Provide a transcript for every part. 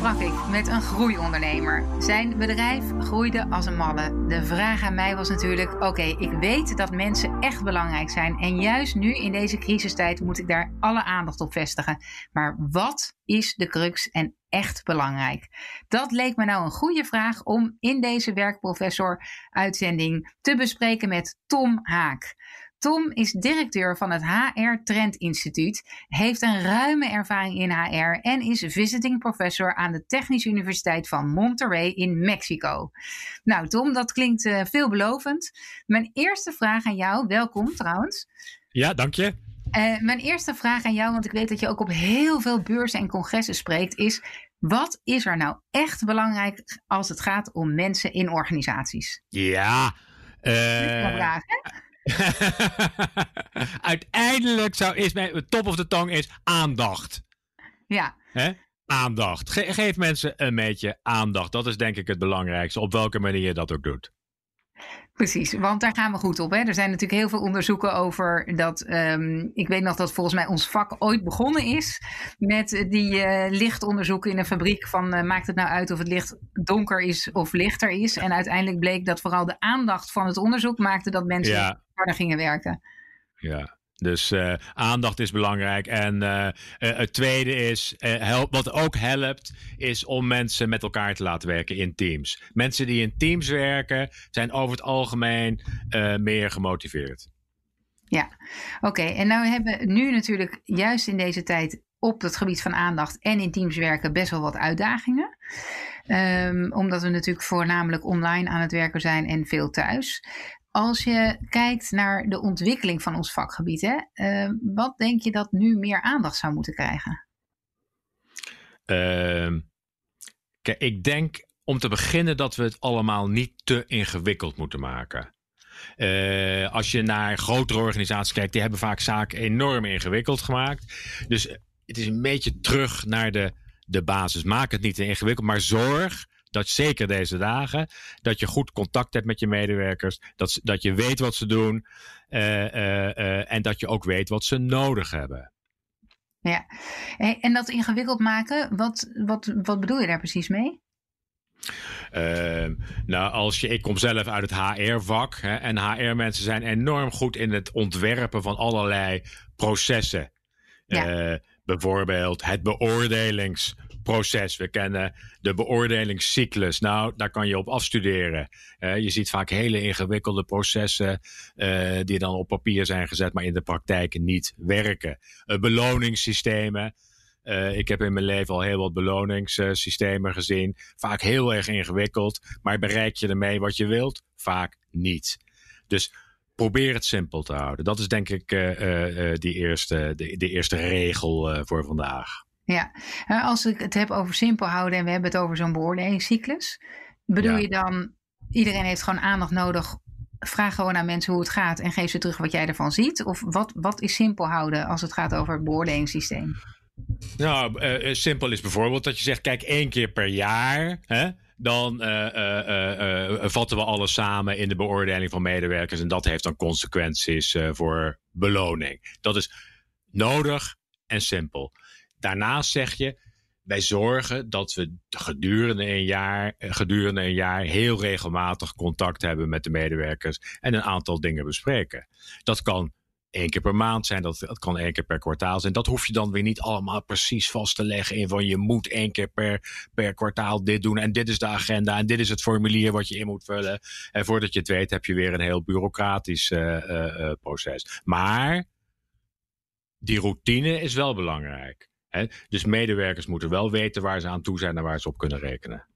sprak ik met een groeiondernemer. Zijn bedrijf groeide als een malle. De vraag aan mij was natuurlijk: oké, ik weet dat mensen echt belangrijk zijn. En juist nu in deze crisistijd moet ik daar alle aandacht op vestigen. Maar wat is de crux en echt belangrijk? Dat leek me nou een goede vraag om in deze werkprofessor-uitzending te bespreken met Tom Haak. Tom is directeur van het HR Trend Instituut, heeft een ruime ervaring in HR en is visiting professor aan de Technische Universiteit van Monterrey in Mexico. Nou, Tom, dat klinkt uh, veelbelovend. Mijn eerste vraag aan jou, welkom trouwens. Ja, dank je. Uh, mijn eerste vraag aan jou, want ik weet dat je ook op heel veel beurzen en congressen spreekt, is: wat is er nou echt belangrijk als het gaat om mensen in organisaties? Ja. Uh, vraag, hè? Uiteindelijk zou is mijn top of de tong is aandacht. Ja. Hè? Aandacht. geef mensen een beetje aandacht. Dat is denk ik het belangrijkste, op welke manier je dat ook doet. Precies, want daar gaan we goed op. Hè? Er zijn natuurlijk heel veel onderzoeken over dat. Um, ik weet nog dat volgens mij ons vak ooit begonnen is met die uh, lichtonderzoeken in een fabriek. Van uh, maakt het nou uit of het licht donker is of lichter is? En uiteindelijk bleek dat vooral de aandacht van het onderzoek maakte dat mensen ja. harder gingen werken. Ja, dus uh, aandacht is belangrijk. En uh, uh, het tweede is, wat ook helpt, is om mensen met elkaar te laten werken in teams. Mensen die in teams werken, zijn over het algemeen meer gemotiveerd. Ja, oké. En nou hebben we nu natuurlijk juist in deze tijd op het gebied van aandacht en in teams werken best wel wat uitdagingen. Um, omdat we natuurlijk voornamelijk online aan het werken zijn en veel thuis. Als je kijkt naar de ontwikkeling van ons vakgebied, hè, uh, wat denk je dat nu meer aandacht zou moeten krijgen? Uh, kijk, ik denk om te beginnen dat we het allemaal niet te ingewikkeld moeten maken. Uh, als je naar grotere organisaties kijkt, die hebben vaak zaken enorm ingewikkeld gemaakt. Dus het is een beetje terug naar de, de basis. Maak het niet te ingewikkeld, maar zorg dat zeker deze dagen, dat je goed contact hebt met je medewerkers, dat, dat je weet wat ze doen uh, uh, uh, en dat je ook weet wat ze nodig hebben. Ja, en dat ingewikkeld maken, wat, wat, wat bedoel je daar precies mee? Uh, nou, als je, ik kom zelf uit het HR-vak en HR-mensen zijn enorm goed in het ontwerpen van allerlei processen. Ja. Uh, bijvoorbeeld het beoordelings proces. We kennen de beoordelingscyclus. Nou, daar kan je op afstuderen. Je ziet vaak hele ingewikkelde processen uh, die dan op papier zijn gezet, maar in de praktijk niet werken. Uh, beloningssystemen. ik heb in mijn leven al heel wat beloningssystemen gezien. Vaak heel erg ingewikkeld, maar bereik je ermee wat je wilt? Vaak niet. Dus probeer het simpel te houden. Dat is denk ik die eerste, de, de eerste regel voor vandaag. Ja, als ik het heb over simpel houden en we hebben het over zo'n beoordelingscyclus, bedoel je dan iedereen heeft gewoon aandacht nodig? Vraag gewoon aan mensen hoe het gaat en geef ze terug wat jij ervan ziet. Of wat, wat is simpel houden als het gaat over het beoordelingssysteem? Nou, uh, simpel is bijvoorbeeld dat je zegt: kijk, één keer per jaar. Hè, dan uh, uh, vatten we alles samen in de beoordeling van medewerkers. En dat heeft dan consequenties voor beloning. Dat is nodig en simpel. Daarnaast zeg je, wij zorgen dat we gedurende een jaar, eh, gedurende een jaar heel regelmatig contact hebben met de medewerkers en een aantal dingen bespreken. Dat kan één keer per maand zijn, dat, dat kan één keer per kwartaal zijn. Dat hoef je dan weer niet allemaal precies vast te leggen in van je moet één keer per, per kwartaal dit doen en dit is de agenda en dit is het formulier wat je in moet vullen. En voordat je het weet heb je weer een heel bureaucratisch uh, uh, proces. Maar die routine is wel belangrijk. Dus medewerkers moeten wel weten waar ze aan toe zijn en waar ze op kunnen rekenen.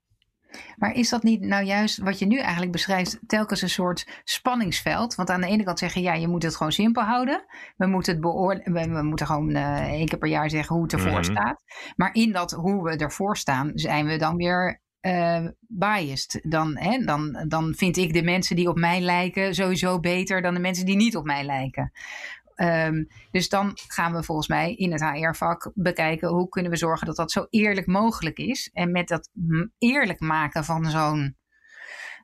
Maar is dat niet nou juist wat je nu eigenlijk beschrijft, telkens een soort spanningsveld? Want aan de ene kant zeggen, ja, je moet het gewoon simpel houden. We moeten het beoordelen, we, moeten gewoon uh, één keer per jaar zeggen hoe het ervoor mm staat. Maar in dat hoe we ervoor staan, zijn we dan weer uh, biased. Dan, hè, dan, dan vind ik de mensen die op mij lijken sowieso beter dan de mensen die niet op mij lijken. Um, dus dan gaan we volgens mij in het HR-vak bekijken hoe kunnen we zorgen dat dat zo eerlijk mogelijk is. En met dat eerlijk maken van zo'n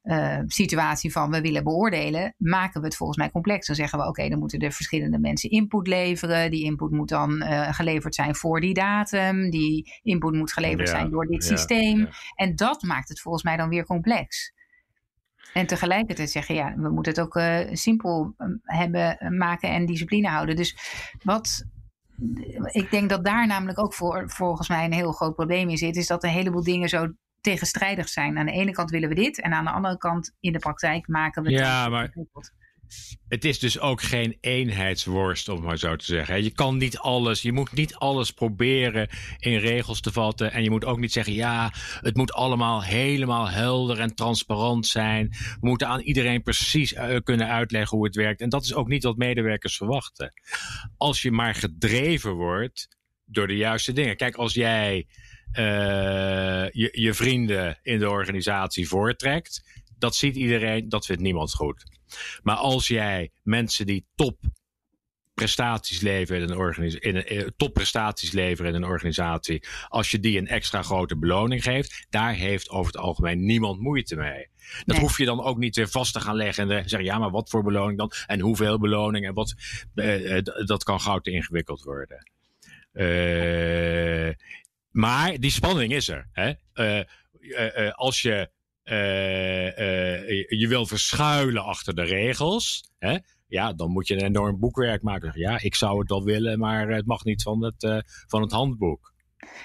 uh, situatie van we willen beoordelen, maken we het volgens mij complex. Dan zeggen we oké, dan moeten de verschillende mensen input leveren. Die input moet dan uh, geleverd zijn voor die datum. Die input moet geleverd zijn door dit ja, systeem. Ja. En dat maakt het volgens mij dan weer complex. En tegelijkertijd zeggen, ja, we moeten het ook uh, simpel hebben, maken en discipline houden. Dus wat, ik denk dat daar namelijk ook voor, volgens mij een heel groot probleem in zit, is dat een heleboel dingen zo tegenstrijdig zijn. Aan de ene kant willen we dit en aan de andere kant in de praktijk maken we het. Ja, maar het is dus ook geen eenheidsworst, om maar zo te zeggen. Je kan niet alles, je moet niet alles proberen in regels te vatten. En je moet ook niet zeggen, ja, het moet allemaal helemaal helder en transparant zijn. We moeten aan iedereen precies uh, kunnen uitleggen hoe het werkt. En dat is ook niet wat medewerkers verwachten. Als je maar gedreven wordt door de juiste dingen. Kijk, als jij uh, je, je vrienden in de organisatie voortrekt, dat ziet iedereen, dat vindt niemand goed. Maar als jij mensen die top prestaties leveren in een, organisatie, in een eh, topprestaties leveren in een organisatie, als je die een extra grote beloning geeft, daar heeft over het algemeen niemand moeite mee. Dat hoef je dan ook niet weer vast te gaan leggen en zeggen, ja, maar wat voor beloning dan? En hoeveel beloning? En wat, uh, dat kan gauw te ingewikkeld worden. Uh, maar die spanning is er. Hè? als je je wil verschuilen achter de regels, hè? ja, dan moet je een enorm boekwerk maken. Ja, ik zou het wel willen, maar het mag niet van het, uh, van het handboek.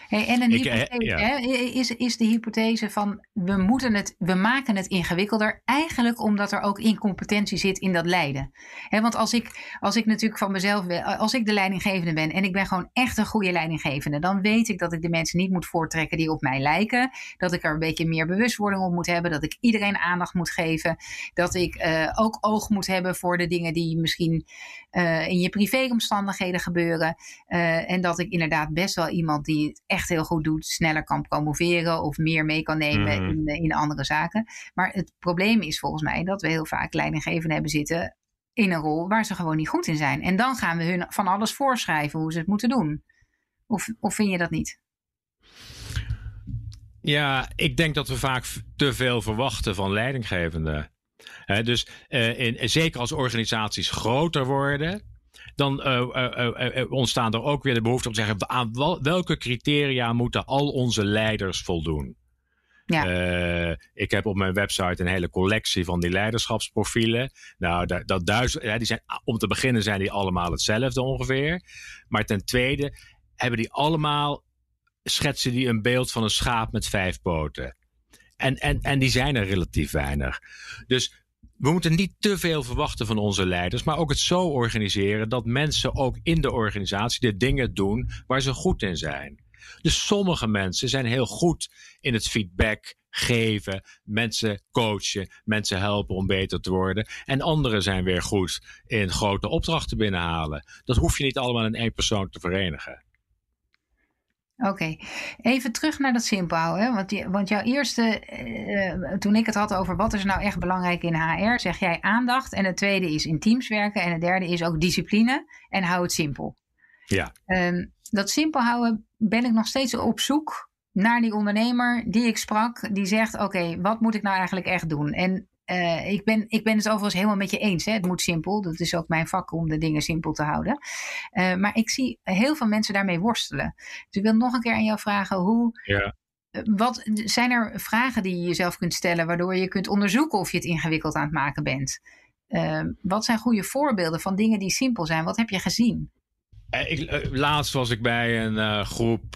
Hey, en een ik, hypothese, ja. hè, is, is de hypothese van we, moeten het, we maken het ingewikkelder, eigenlijk omdat er ook incompetentie zit in dat leiden. Hè, want als ik, als ik natuurlijk van mezelf, als ik de leidinggevende ben en ik ben gewoon echt een goede leidinggevende, dan weet ik dat ik de mensen niet moet voortrekken die op mij lijken. Dat ik er een beetje meer bewustwording op moet hebben, dat ik iedereen aandacht moet geven, dat ik uh, ook oog moet hebben voor de dingen die misschien uh, in je privéomstandigheden gebeuren. Uh, en dat ik inderdaad best wel iemand die het echt heel goed doet, sneller kan promoveren of meer mee kan nemen mm. in, in andere zaken. Maar het probleem is volgens mij dat we heel vaak leidinggevenden hebben zitten in een rol waar ze gewoon niet goed in zijn. En dan gaan we hun van alles voorschrijven hoe ze het moeten doen. Of, of vind je dat niet? Ja, ik denk dat we vaak te veel verwachten van leidinggevenden. He, dus uh, in, zeker als organisaties groter worden, dan uh, uh, ontstaan er ook weer de behoefte om te zeggen: aan welke criteria moeten al onze leiders voldoen? Ja. ik heb op mijn website een hele collectie van die leiderschapsprofielen. Nou, dat, dat duizend, ja, die zijn, om te beginnen zijn die allemaal hetzelfde ongeveer. Maar ten tweede hebben die allemaal, schetsen die een beeld van een schaap met vijf poten. En, en, en die zijn er relatief weinig. Dus we moeten niet te veel verwachten van onze leiders, maar ook het zo organiseren dat mensen ook in de organisatie de dingen doen waar ze goed in zijn. Dus sommige mensen zijn heel goed in het feedback geven, mensen coachen, mensen helpen om beter te worden. En anderen zijn weer goed in grote opdrachten binnenhalen. Dat hoef je niet allemaal in één persoon te verenigen. Oké, even terug naar dat simpel houden. Want, want jouw eerste, uh, toen ik het had over wat is nou echt belangrijk in HR, zeg jij aandacht. En het tweede is in teams werken. En het derde is ook discipline. En hou het simpel. Ja. Um, dat simpel houden ben ik nog steeds op zoek naar die ondernemer die ik sprak. Die zegt, oké, wat moet ik nou eigenlijk echt doen? En uh, ik, ben, ik ben het overigens helemaal met je eens. Hè? Het moet simpel. Dat is ook mijn vak om de dingen simpel te houden. Uh, maar ik zie heel veel mensen daarmee worstelen. Dus ik wil nog een keer aan jou vragen hoe. Ja. Uh, wat, zijn er vragen die je jezelf kunt stellen waardoor je kunt onderzoeken of je het ingewikkeld aan het maken bent? wat zijn goede voorbeelden van dingen die simpel zijn? Wat heb je gezien? Eh, ik, eh, laatst was ik bij een uh, groep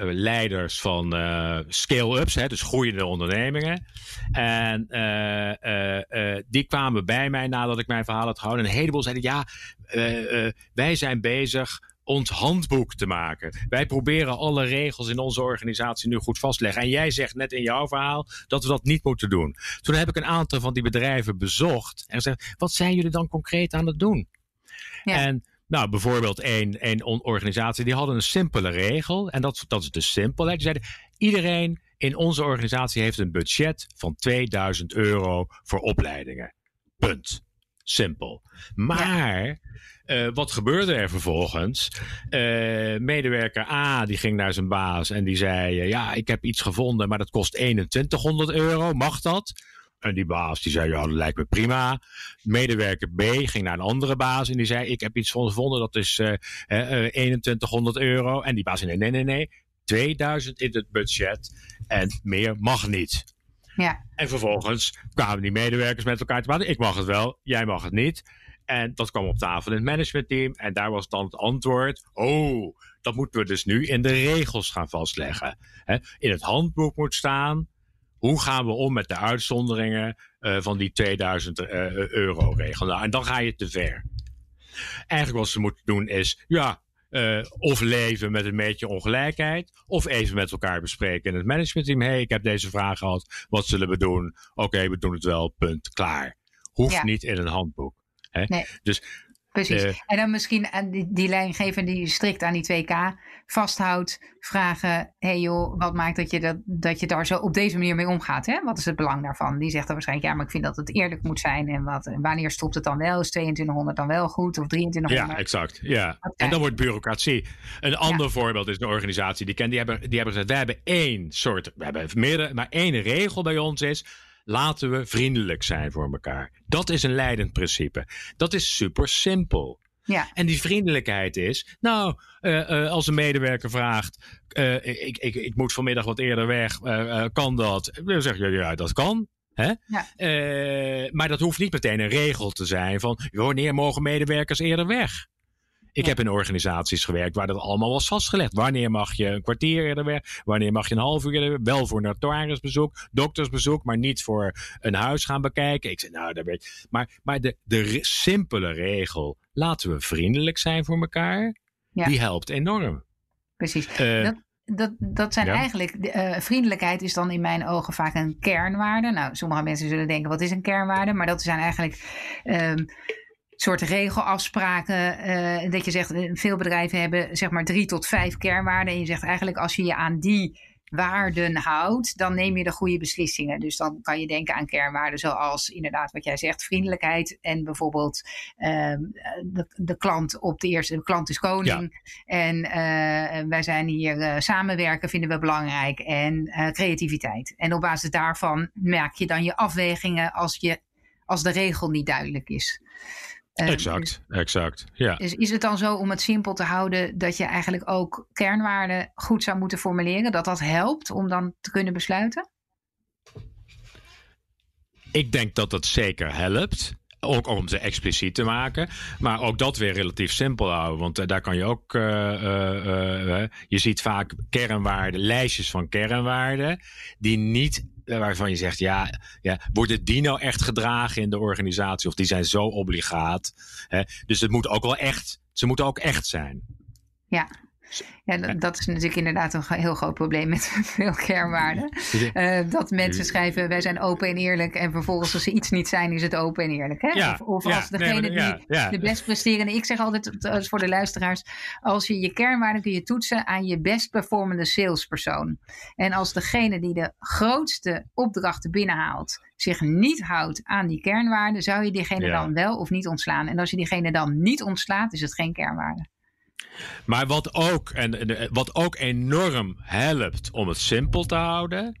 leiders van scale-ups, dus groeiende ondernemingen. En die kwamen bij mij nadat ik mijn verhaal had gehouden. En een heleboel zeiden: Ja, wij zijn bezig ons handboek te maken. Wij proberen alle regels in onze organisatie nu goed vastleggen. En jij zegt net in jouw verhaal dat we dat niet moeten doen. Toen heb ik een aantal van die bedrijven bezocht en gezegd: Wat zijn jullie dan concreet aan het doen? En nou, bijvoorbeeld een, een organisatie, die hadden een simpele regel. En dat, dat is dus simpel. Die zeiden, iedereen in onze organisatie heeft een budget van 2000 euro voor opleidingen. Punt. simpel. Maar uh, wat gebeurde er vervolgens? Uh, medewerker A die ging naar zijn baas en die zei: Ja, ik heb iets gevonden, maar dat kost 2100 euro. Mag dat? En die baas die zei: Ja, dat lijkt me prima. Medewerker B ging naar een andere baas en die zei: Ik heb iets gevonden, dat is uh, 2100 euro. En die baas zei: Nee, nee, nee, nee. 2000 in het budget en meer mag niet. Ja. En vervolgens kwamen die medewerkers met elkaar te praten. Ik mag het wel, jij mag het niet. En dat kwam op tafel in het managementteam. En daar was dan het antwoord: Oh, dat moeten we dus nu in de regels gaan vastleggen. in het handboek moet staan. Hoe gaan we om met de uitzonderingen uh, van die 2000 uh, euro regel? Nou, en dan ga je te ver. Eigenlijk wat ze moeten doen is, ja, uh, of leven met een beetje ongelijkheid, of even met elkaar bespreken in het managementteam. Hé, hey, ik heb deze vraag gehad, wat zullen we doen? Oké, we doen het wel, punt, klaar. Hoeft ja. niet in een handboek. Hè? Nee. Dus Precies. Uh, en dan misschien aan die, die lijngever die strikt aan die 2K vasthoudt, vragen: hé hey joh, wat maakt dat je, dat, dat je daar zo op deze manier mee omgaat? Hè? Wat is het belang daarvan? Die zegt dan waarschijnlijk: ja, maar ik vind dat het eerlijk moet zijn. En wat, wanneer stopt het dan wel? Is 2200 dan wel goed of 2300? Ja, exact. Ja. En dan wordt bureaucratie. Een ander voorbeeld is een organisatie die ken, die hebben, die hebben gezegd: wij hebben één soort, we hebben meerdere, maar één regel bij ons is laten we vriendelijk zijn voor elkaar. Dat is een leidend principe. Dat is super simpel. Ja. En die vriendelijkheid is, nou, uh, uh, als een medewerker vraagt, uh, ik, ik, ik moet vanmiddag wat eerder weg, kan dat? Dan zeg je, ja, dat kan. Hè? Ja. maar dat hoeft niet meteen een regel te zijn van, wanneer mogen medewerkers eerder weg? Ik heb in organisaties gewerkt waar dat allemaal was vastgelegd. Wanneer mag je een kwartier eerder weg? Wanneer mag je een half uur eerder weg? Wel voor notarisbezoek, doktersbezoek, maar niet voor een huis gaan bekijken. Ik zei, nou, daar weet je. Maar, maar de, de simpele regel, laten we vriendelijk zijn voor elkaar, ja. die helpt enorm. Precies. Uh, dat, dat, dat zijn ja. eigenlijk, uh, vriendelijkheid is dan in mijn ogen vaak een kernwaarde. Nou, sommige mensen zullen denken, wat is een kernwaarde? Maar dat zijn eigenlijk um, soort regelafspraken. Uh, dat je zegt, veel bedrijven hebben zeg maar drie tot vijf kernwaarden. En je zegt eigenlijk, als je je aan die waarden houdt, dan neem je de goede beslissingen. Dus dan kan je denken aan kernwaarden zoals inderdaad wat jij zegt, vriendelijkheid en bijvoorbeeld uh, de, de, klant op de eerste, de klant is koning ja. en uh, wij zijn hier uh, samenwerken vinden we belangrijk en creativiteit. En op basis daarvan maak je dan je afwegingen als, je, als de regel niet duidelijk is. Um, exact, exact. Ja. Dus is het dan zo om het simpel te houden dat je eigenlijk ook kernwaarden goed zou moeten formuleren, dat dat helpt om dan te kunnen besluiten? Ik denk dat dat zeker helpt. Ook om ze expliciet te maken. Maar ook dat weer relatief simpel houden. Want uh, daar kan je ook. Uh, uh, je ziet vaak kernwaarden, lijstjes van kernwaarden. die niet waarvan je zegt, ja, ja, worden die nou echt gedragen in de organisatie? Of die zijn zo obligaat? Hè? Dus het moet ook wel echt, ze moeten ook echt zijn. Ja. Ja, dat is natuurlijk inderdaad een heel groot probleem met veel kernwaarden. Uh, dat mensen schrijven, wij zijn open en eerlijk. En vervolgens als ze iets niet zijn, is het open en eerlijk. Hè? Ja, of, of ja, als degene nee, ja, die de best presterende... Ik zeg altijd voor de luisteraars, als je je kernwaarden kun je toetsen aan je best performende salespersoon. En als degene die de grootste opdrachten binnenhaalt zich niet houdt aan die kernwaarden, zou je diegene dan wel of niet ontslaan. En als je diegene dan niet ontslaat, is het geen kernwaarde. Maar wat ook, en, wat ook enorm helpt om het simpel te houden,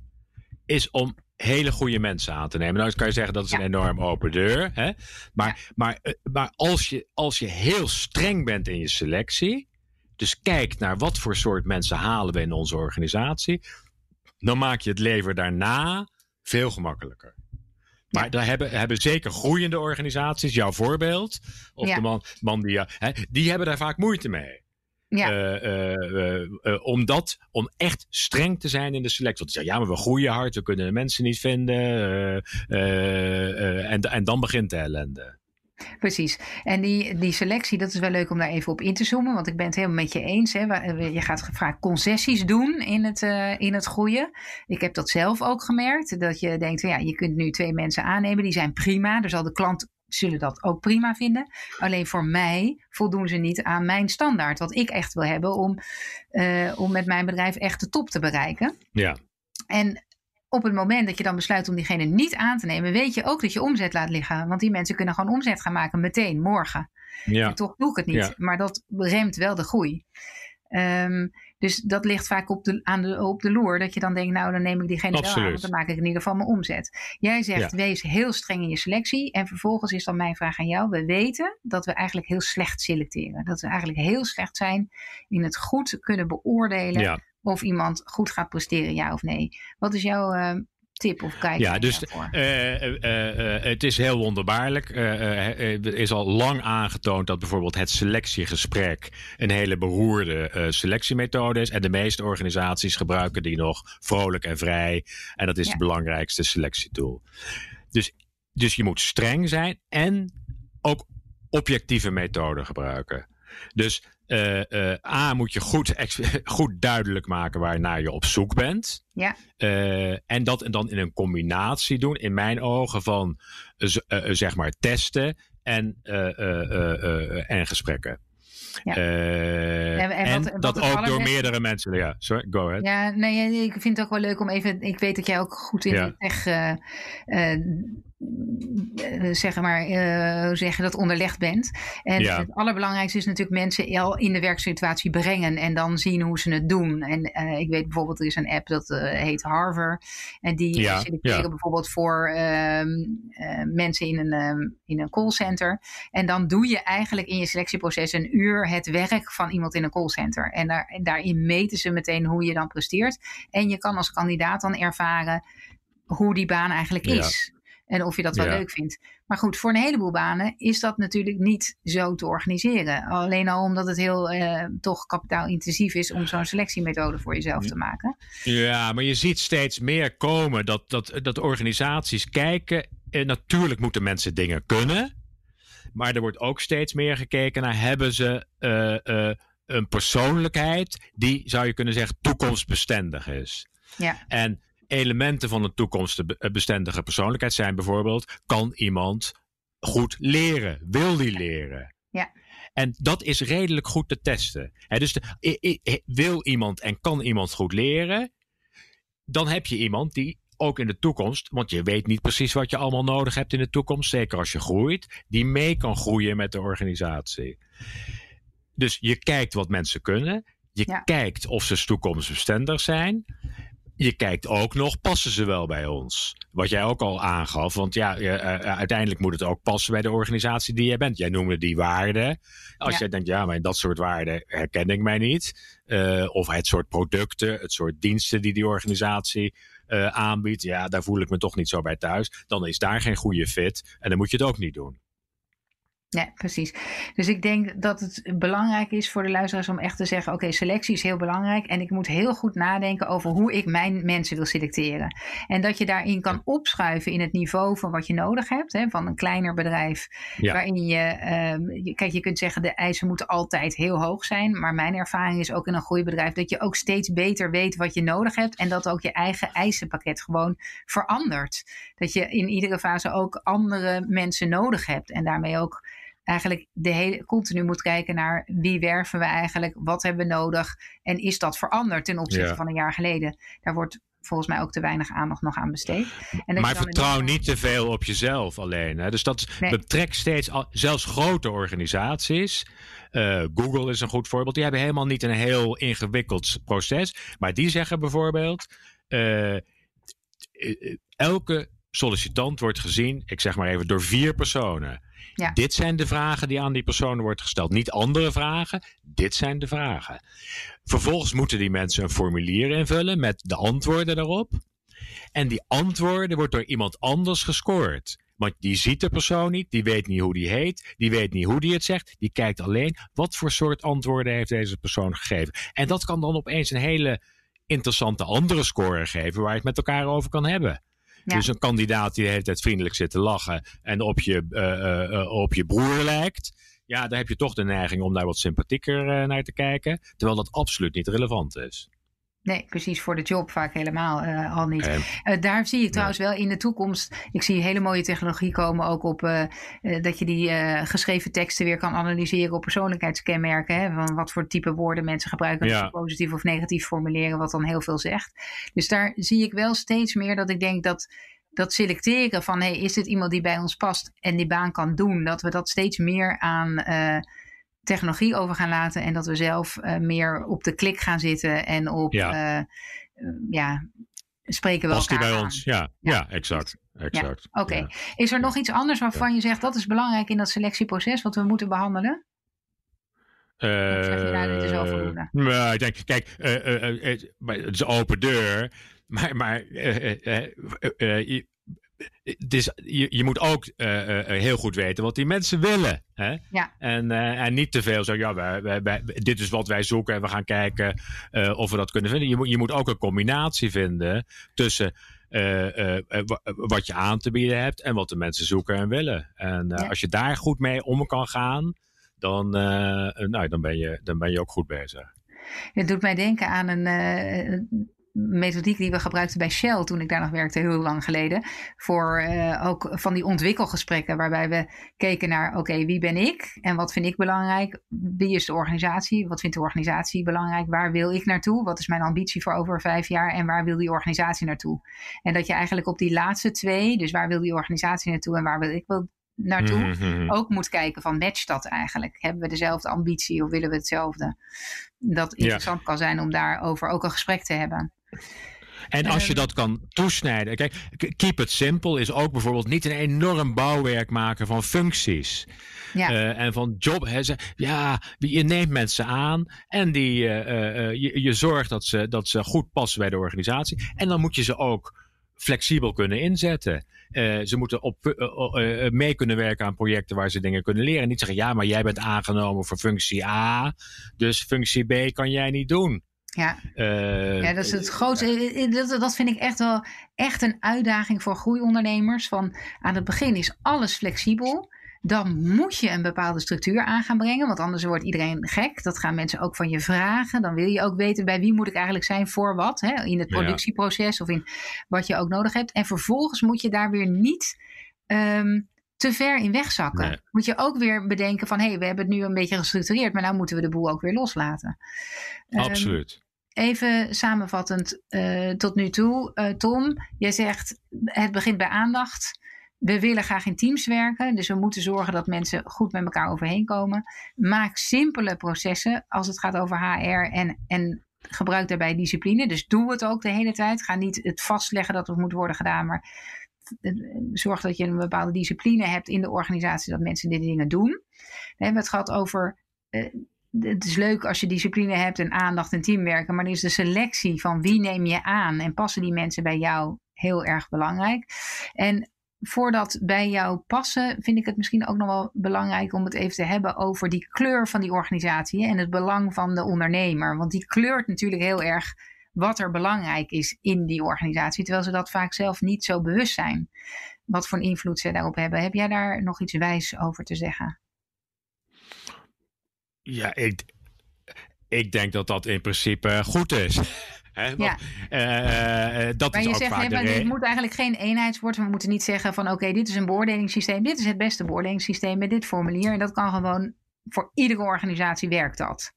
is om hele goede mensen aan te nemen. Nou, kan je zeggen dat is een enorm open deur. Hè? Maar, maar, eh, maar als, je, als je heel streng bent in je selectie, dus kijkt naar wat voor soort mensen halen we in onze organisatie, dan maak je het leven daarna veel gemakkelijker. Maar daar hebben, hebben zeker groeiende organisaties, jouw voorbeeld, of ja. de man, man die, hè, die hebben daar vaak moeite mee. Ja. Uh, uh, om, dat, om echt streng te zijn in de selectie. Want zeggen, ja, maar we groeien hard, we kunnen de mensen niet vinden. en, en dan begint de ellende. Precies. En die, die selectie, dat is wel leuk om daar even op in te zoomen. Want ik ben het helemaal met je eens. Hè. Je gaat vaak concessies doen in het, uh, in het groeien. Ik heb dat zelf ook gemerkt. Dat je denkt, ja, je kunt nu twee mensen aannemen. Die zijn prima. Er zal de klant zullen dat ook prima vinden. Alleen voor mij voldoen ze niet aan mijn standaard. Wat ik echt wil hebben om, uh, om met mijn bedrijf echt de top te bereiken. Ja. En op het moment dat je dan besluit om diegene niet aan te nemen, weet je ook dat je omzet laat liggen. Want die mensen kunnen gewoon omzet gaan maken meteen, morgen. Ja. En toch doe ik het niet. Maar dat remt wel de groei. Um, dus dat ligt vaak op de, aan de, op de loer. Dat je dan denkt, nou dan neem ik diegene wel aan. Want dan maak ik in ieder geval mijn omzet. Jij zegt, wees heel streng in je selectie. En vervolgens is dan mijn vraag aan jou. We weten dat we eigenlijk heel slecht selecteren. Dat we eigenlijk heel slecht zijn in het goed kunnen beoordelen. Of iemand goed gaat presteren, ja of nee. Wat is jouw uh, tip of kijk Ja, dus uh, uh, het is heel wonderbaarlijk. er is al lang aangetoond dat bijvoorbeeld het selectiegesprek een hele beroerde selectiemethode is. En de meeste organisaties gebruiken die nog vrolijk en vrij. En dat is ja. de belangrijkste selectietool. Dus, dus je moet streng zijn en ook objectieve methoden gebruiken. Dus uh, A, moet je goed, goed duidelijk maken waar naar je op zoek bent. Ja. Uh, en dat en dan in een combinatie doen, in mijn ogen, van zeg maar testen en, en gesprekken. Ja. en, en, wat, dat ook door meerdere mensen. Ja, sorry, go ahead. Ja, nee, ik vind het ook wel leuk om even. Ik weet dat jij ook goed in ja. de tech uh, zeg maar, uh, zeg je dat, onderlegd bent. En het allerbelangrijkste is natuurlijk mensen al in de werksituatie brengen en dan zien hoe ze het doen. En uh, ik weet bijvoorbeeld, er is een app dat heet Harvard. En die ja, selecteren ja. bijvoorbeeld voor ehm, mensen in een, um, in een callcenter. En dan doe je eigenlijk in je selectieproces een uur het werk van iemand in een callcenter. En, daar, en daarin meten ze meteen hoe je dan presteert. En je kan als kandidaat dan ervaren hoe die baan eigenlijk is. En of je dat wel leuk vindt. Maar goed, voor een heleboel banen is dat natuurlijk niet zo te organiseren. Alleen al omdat het heel eh, toch kapitaalintensief is om zo'n selectiemethode voor jezelf te maken. Ja, maar je ziet steeds meer komen dat, dat, dat organisaties kijken. En eh, natuurlijk moeten mensen dingen kunnen. Maar er wordt ook steeds meer gekeken naar hebben ze uh, uh, een persoonlijkheid die, zou je kunnen zeggen, toekomstbestendig is. Ja. En elementen van een toekomstbestendige persoonlijkheid zijn bijvoorbeeld: kan iemand goed leren? Wil die leren? Ja. En dat is redelijk goed te testen. dus de, wil iemand en kan iemand goed leren? Dan heb je iemand die ook in de toekomst, want je weet niet precies wat je allemaal nodig hebt in de toekomst, zeker als je groeit, die mee kan groeien met de organisatie. Dus je kijkt wat mensen kunnen. Je kijkt of ze toekomstbestendig zijn je kijkt ook nog, passen ze wel bij ons? Wat jij ook al aangaf, want ja, uh, uiteindelijk moet het ook passen bij de organisatie die jij bent. Jij noemde die waarden. Als ja. jij denkt, ja, maar dat soort waarden herken ik mij niet. Uh, of het soort producten, het soort diensten die die organisatie uh, aanbiedt. Ja, daar voel ik me toch niet zo bij thuis. Dan is daar geen goede fit en dan moet je het ook niet doen. Ja, precies. Dus ik denk dat het belangrijk is voor de luisteraars om echt te zeggen: oké, selectie is heel belangrijk. En ik moet heel goed nadenken over hoe ik mijn mensen wil selecteren. En dat je daarin kan opschuiven in het niveau van wat je nodig hebt. Hè, van een kleiner bedrijf. Waarin je, um, kijk, je kunt zeggen: de eisen moeten altijd heel hoog zijn. Maar mijn ervaring is ook in een groeibedrijf dat je ook steeds beter weet wat je nodig hebt. En dat ook je eigen eisenpakket gewoon verandert. Dat je in iedere fase ook andere mensen nodig hebt. En daarmee ook eigenlijk de hele, continu moet kijken naar wie werven we eigenlijk, wat hebben we nodig en is dat veranderd ten opzichte van een jaar geleden. Daar wordt volgens mij ook te weinig aandacht nog aan besteed. En maar vertrouw niet te veel op jezelf alleen. Hè? Dus dat betrekt steeds, zelfs grote organisaties. Uh, Google is een goed voorbeeld. Die hebben helemaal niet een heel ingewikkeld proces. Maar die zeggen bijvoorbeeld: uh, elke sollicitant wordt gezien, ik zeg maar even, door vier personen. Ja. Dit zijn de vragen die aan die persoon worden gesteld. Niet andere vragen, dit zijn de vragen. Vervolgens moeten die mensen een formulier invullen met de antwoorden daarop. En die antwoorden wordt door iemand anders gescoord. Want die ziet de persoon niet, die weet niet hoe die heet, die weet niet hoe die het zegt. Die kijkt alleen wat voor soort antwoorden heeft deze persoon gegeven. En dat kan dan opeens een hele interessante andere score geven waar je het met elkaar over kan hebben. Dus een kandidaat die de hele tijd vriendelijk zit te lachen en op je, uh, uh, op je broer lijkt. Ja, dan heb je toch de neiging om daar wat sympathieker naar te kijken. Terwijl dat absoluut niet relevant is. Nee, precies voor de job vaak helemaal uh, al niet. Uh, daar zie ik trouwens wel in de toekomst. Ik zie hele mooie technologie komen ook op uh, dat je die geschreven teksten weer kan analyseren op persoonlijkheidskenmerken. Hè, van wat voor type woorden mensen gebruiken. Ja. positief of negatief formuleren, wat dan heel veel zegt. Dus daar zie ik wel steeds meer dat ik denk dat dat selecteren van hey, is dit iemand die bij ons past en die baan kan doen, dat we dat steeds meer aan technologie over gaan laten en dat we zelf uh, meer op de klik gaan zitten en op ja, uh, ja spreken we Past elkaar die bij ons? Ja, ja, ja exact. exact. Oké. Okay. Is er nog iets anders waarvan je zegt dat is belangrijk in dat selectieproces wat we moeten behandelen? Uh, zeg je daar niet over ik denk, kijk, het is open deur, maar, maar dus je, je moet ook uh, uh, heel goed weten wat die mensen willen. Hè? Ja. En, uh, en niet te veel zo, ja, wij, wij, wij, dit is wat wij zoeken en we gaan kijken of we dat kunnen vinden. Je moet, je moet ook een combinatie vinden tussen wat je aan te bieden hebt en wat de mensen zoeken en willen. En ja. als je daar goed mee om kan gaan, dan, nou, dan, ben, je, dan ben je ook goed bezig. Het doet mij denken aan een, methodiek die we gebruikten bij Shell toen ik daar nog werkte, heel lang geleden. Voor uh, ook van die ontwikkelgesprekken, waarbij we keken naar: oké, wie ben ik en wat vind ik belangrijk? Wie is de organisatie? Wat vindt de organisatie belangrijk? Waar wil ik naartoe? Wat is mijn ambitie voor over vijf jaar? En waar wil die organisatie naartoe? En dat je eigenlijk op die laatste twee, dus waar wil die organisatie naartoe en waar wil ik wel naartoe, mm-hmm. ook moet kijken van matcht dat eigenlijk? Hebben we dezelfde ambitie of willen we hetzelfde? Dat interessant kan zijn om daarover ook een gesprek te hebben. En als je dat kan toesnijden. Kijk, keep it simple is ook bijvoorbeeld niet een enorm bouwwerk maken van functies. Ja. Uh, en van job. Hè, ja, je neemt mensen aan en die, uh, uh, je, je zorgt dat ze, dat ze goed passen bij de organisatie. En dan moet je ze ook flexibel kunnen inzetten. ze moeten op, mee kunnen werken aan projecten waar ze dingen kunnen leren. Niet zeggen, ja, maar jij bent aangenomen voor functie A, dus functie B kan jij niet doen. Ja. Uh, ja, dat is het grootste. Dat, dat vind ik echt wel echt een uitdaging voor groeiondernemers. Van aan het begin is alles flexibel. Dan moet je een bepaalde structuur aan gaan brengen, want anders wordt iedereen gek. Dat gaan mensen ook van je vragen. Dan wil je ook weten bij wie moet ik eigenlijk zijn voor wat. Hè? In het productieproces of in wat je ook nodig hebt. En vervolgens moet je daar weer niet um, te ver in wegzakken. Moet je ook weer bedenken van hé, hey, we hebben het nu een beetje gestructureerd, maar nou moeten we de boel ook weer loslaten. Absoluut. Um, Even samenvattend uh, tot nu toe. Uh, Tom, jij zegt het begint bij aandacht. We willen graag in teams werken, dus we moeten zorgen dat mensen goed met elkaar overheen komen. Maak simpele processen als het gaat over HR en, en gebruik daarbij discipline. Dus doe het ook de hele tijd. Ga niet het vastleggen dat het moet worden gedaan, maar eh, zorg dat je een bepaalde discipline hebt in de organisatie dat mensen dit dingen doen. We hebben het gehad over het is leuk als je discipline hebt en aandacht en teamwerken, maar is de selectie van wie neem je aan en passen die mensen bij jou heel erg belangrijk. En voordat bij jou passen, vind ik het misschien ook nog wel belangrijk om het even te hebben over die kleur van die organisatie en het belang van de ondernemer. Want die kleurt natuurlijk heel erg wat er belangrijk is in die organisatie, terwijl ze dat vaak zelf niet zo bewust zijn. Wat voor invloed ze daarop hebben. Heb jij daar nog iets wijs over te zeggen? Ja, ik, ik denk dat dat in principe goed is. He, ja. Uh, dat maar is je ook zegt, vaak het moet eigenlijk geen eenheidswoord. We moeten niet zeggen van oké, dit is een beoordelingssysteem. Dit is het beste beoordelingssysteem met dit formulier. En dat kan gewoon, voor iedere organisatie werkt dat.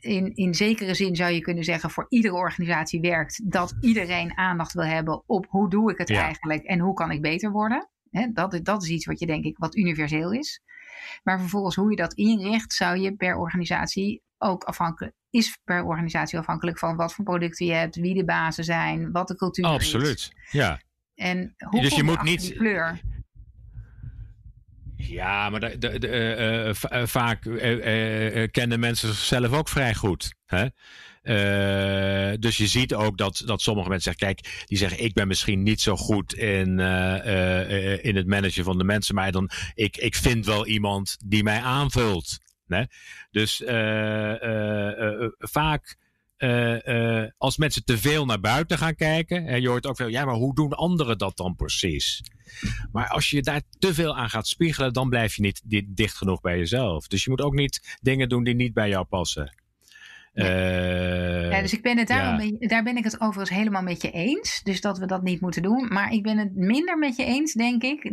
In, in zekere zin zou je kunnen zeggen, voor iedere organisatie werkt dat iedereen aandacht wil hebben op hoe doe ik het eigenlijk en hoe kan ik beter worden. Dat, dat is iets wat je denk ik wat universeel is. Maar vervolgens hoe je dat inricht, zou je per organisatie ook afhankelijk, is per organisatie afhankelijk van wat voor producten je hebt, wie de bazen zijn, wat de cultuur is. Absoluut, ja. En hoe dus je moet niet die kleur? Ja, maar de, de, de, uh, uh, vaak uh, kennen mensen zichzelf ook vrij goed. Hè? Uh, dus je ziet ook dat, dat sommige mensen zeggen: kijk, die zeggen: ik ben misschien niet zo goed in, uh, uh, in het managen van de mensen, maar dan, ik, ik vind wel iemand die mij aanvult. Dus vaak. als mensen te veel naar buiten gaan kijken, en je hoort ook veel, ja, maar hoe doen anderen dat dan precies? Maar als je daar te veel aan gaat spiegelen, dan blijf je niet dicht genoeg bij jezelf. Dus je moet ook niet dingen doen die niet bij jou passen. Uh, ja, dus ik ben het daarom, ja. daar ben ik het overigens helemaal met je eens. Dus dat we dat niet moeten doen. Maar ik ben het minder met je eens, denk ik,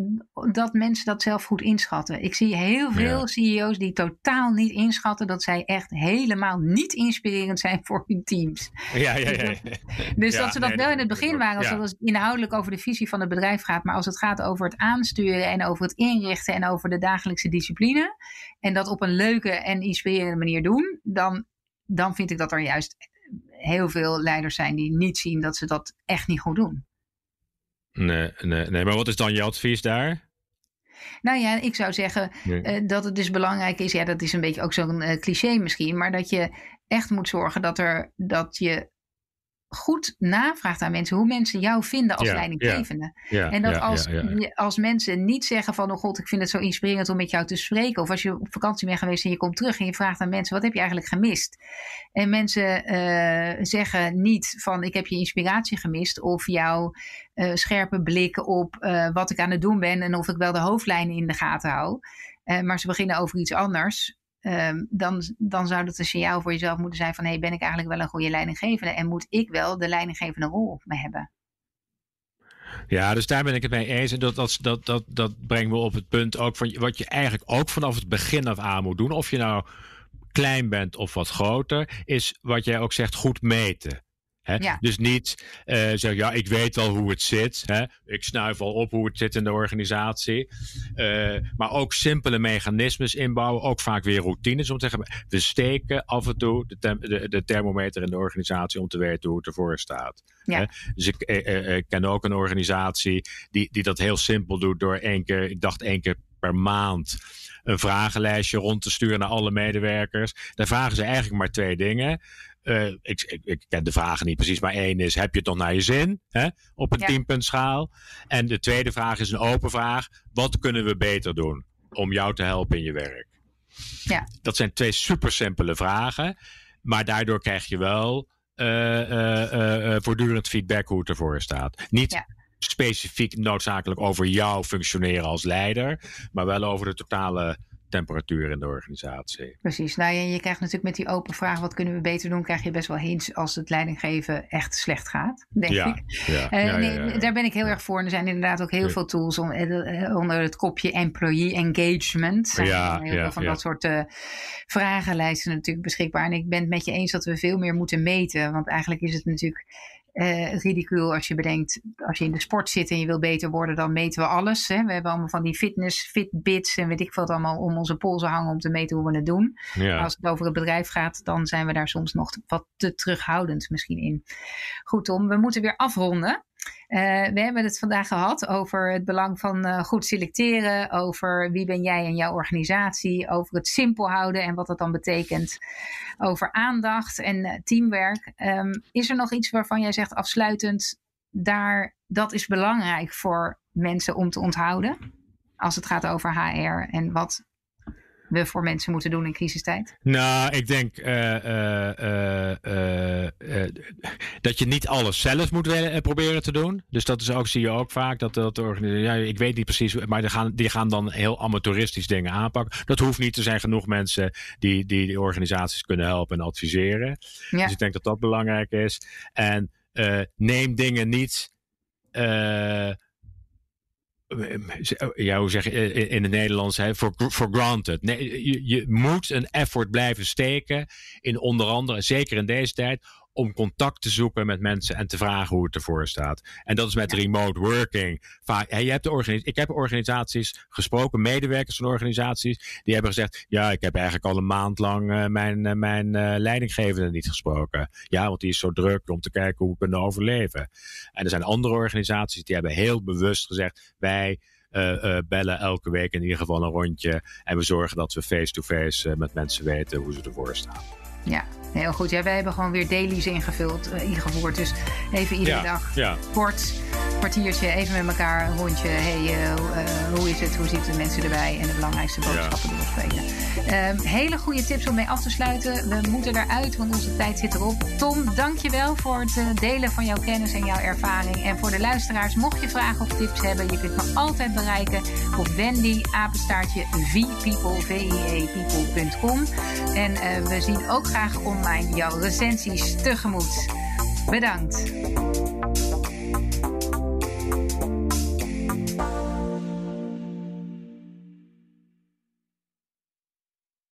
dat mensen dat zelf goed inschatten. Ik zie heel veel CEO's die totaal niet inschatten dat zij echt helemaal niet inspirerend zijn voor hun teams. Ja, ja, ja. Dus dat ze dat wel in het begin waren, als het inhoudelijk over de visie van het bedrijf gaat. Maar als het gaat over het aansturen en over het inrichten en over de dagelijkse discipline. En dat op een leuke en inspirerende manier doen, dan dan vind ik dat er juist heel veel leiders zijn die niet zien dat ze dat echt niet goed doen. Nee, nee, nee. maar wat is dan je advies daar? Nou ja, ik zou zeggen uh, dat het dus belangrijk is. Ja, dat is een beetje ook zo'n uh, cliché misschien. Maar dat je echt moet zorgen dat, er, dat je goed navraagt aan mensen hoe mensen jou vinden als leidinggevende. en dat als, als mensen niet zeggen van, oh god, ik vind het zo inspirerend om met jou te spreken. Of als je op vakantie bent geweest en je komt terug en je vraagt aan mensen, wat heb je eigenlijk gemist? En mensen uh, zeggen niet van, ik heb je inspiratie gemist. Of jouw uh, scherpe blik op uh, wat ik aan het doen ben en of ik wel de hoofdlijnen in de gaten hou. maar ze beginnen over iets anders. Um, dan, dan zou dat een signaal voor jezelf moeten zijn van hey, ben ik eigenlijk wel een goede leidinggevende en moet ik wel de leidinggevende rol op me hebben? Ja, dus daar ben ik het mee eens. En dat, dat, dat, dat, dat brengt me op het punt ook van wat je eigenlijk ook vanaf het begin af aan moet doen. Of je nou klein bent of wat groter, is wat jij ook zegt, goed meten. Ja. Dus niet uh, zeggen, ja, ik weet wel hoe het zit. Hè? Ik snuif al op hoe het zit in de organisatie. Uh, maar ook simpele mechanismes inbouwen. Ook vaak weer routines. Om te zeggen, we steken af en toe de, de, de thermometer in de organisatie om te weten hoe het ervoor staat. Ja. Hè? Dus ik, ik ken ook een organisatie die, die dat heel simpel doet door één keer, ik dacht één keer per maand een vragenlijstje rond te sturen naar alle medewerkers. Daar vragen ze eigenlijk maar twee dingen. Uh, ik, ik, ik, ken de vragen niet precies, maar één is: heb je het nog naar je zin hè, op een ja. tienpuntschaal? En de tweede vraag is een open vraag: wat kunnen we beter doen om jou te helpen in je werk? Ja. Dat zijn twee super simpele vragen, maar daardoor krijg je wel uh, uh, voortdurend feedback hoe het ervoor staat. Niet ja. specifiek noodzakelijk over jou functioneren als leider, maar wel over de totale temperatuur in de organisatie. Precies. Nou, je, je krijgt natuurlijk met die open vraag: wat kunnen we beter doen? Krijg je best wel hints als het leidinggeven echt slecht gaat, denk ja, ik. Ja, uh, ja, nee, daar ben ik heel erg voor. En er zijn inderdaad ook heel veel tools om, uh, onder het kopje employee engagement. Zijn ja, heel veel van dat soort uh, vragenlijsten natuurlijk beschikbaar. En ik ben het met je eens dat we veel meer moeten meten. Want eigenlijk is het natuurlijk uh, ridicule als je bedenkt, als je in de sport zit en je wil beter worden, dan meten we alles. Hè? We hebben allemaal van die fitness, fitbits en weet ik wat allemaal om onze polsen hangen om te meten hoe we het doen. Ja. Als het over het bedrijf gaat, dan zijn we daar soms nog wat te terughoudend misschien in. Goed Tom, we moeten weer afronden. Uh, we hebben het vandaag gehad over het belang van uh, goed selecteren, over wie ben jij en jouw organisatie, over het simpel houden en wat dat dan betekent, over aandacht en uh, teamwerk. Um, is er nog iets waarvan jij zegt afsluitend, daar, dat is belangrijk voor mensen om te onthouden? Als het gaat over HR en wat we voor mensen moeten doen in crisistijd? Nou, ik denk uh, uh, uh, dat je niet alles zelf moet proberen te doen. Dus dat is ook, zie je ook vaak, dat, dat ja, ik weet niet precies, maar die gaan, die gaan dan heel amateuristisch dingen aanpakken. Dat hoeft niet, er zijn genoeg mensen die die, die organisaties kunnen helpen en adviseren. Ja. Dus ik denk dat dat belangrijk is. En neem dingen niet ja, hoe zeg je in het Nederlands, hè, for, for granted. Nee, je, je moet een effort blijven steken in onder andere, zeker in deze tijd, om contact te zoeken met mensen en te vragen hoe het ervoor staat. En dat is met remote working. Vaak, je hebt de ik heb organisaties gesproken, medewerkers van organisaties, die hebben gezegd: Ja, ik heb eigenlijk al een maand lang uh, mijn, uh, mijn uh, leidinggevende niet gesproken. Ja, want die is zo druk om te kijken hoe we kunnen overleven. En er zijn andere organisaties die hebben heel bewust gezegd: Wij. bellen elke week in ieder geval een rondje. En we zorgen dat we face-to-face -face, met mensen weten hoe ze ervoor staan. Ja, heel goed. Ja, wij hebben gewoon weer dailies ingevuld, uh, ingevoerd. Dus even iedere ja, dag ja. kort, kwartiertje, even met elkaar een rondje. hey, uh, uh, hoe is het? Hoe zitten de mensen erbij? En de belangrijkste boodschappen ja. doorspreken. Um, hele goede tips om mee af te sluiten. We moeten eruit, want onze tijd zit erop. Tom, dankjewel voor het delen van jouw kennis en jouw ervaring. En voor de luisteraars, mocht je vragen of tips hebben, je kunt me altijd bereiken op Wendy, apenstaartje, vpeople. En we zien ook graag graag online jouw recensies tegemoet. Bedankt.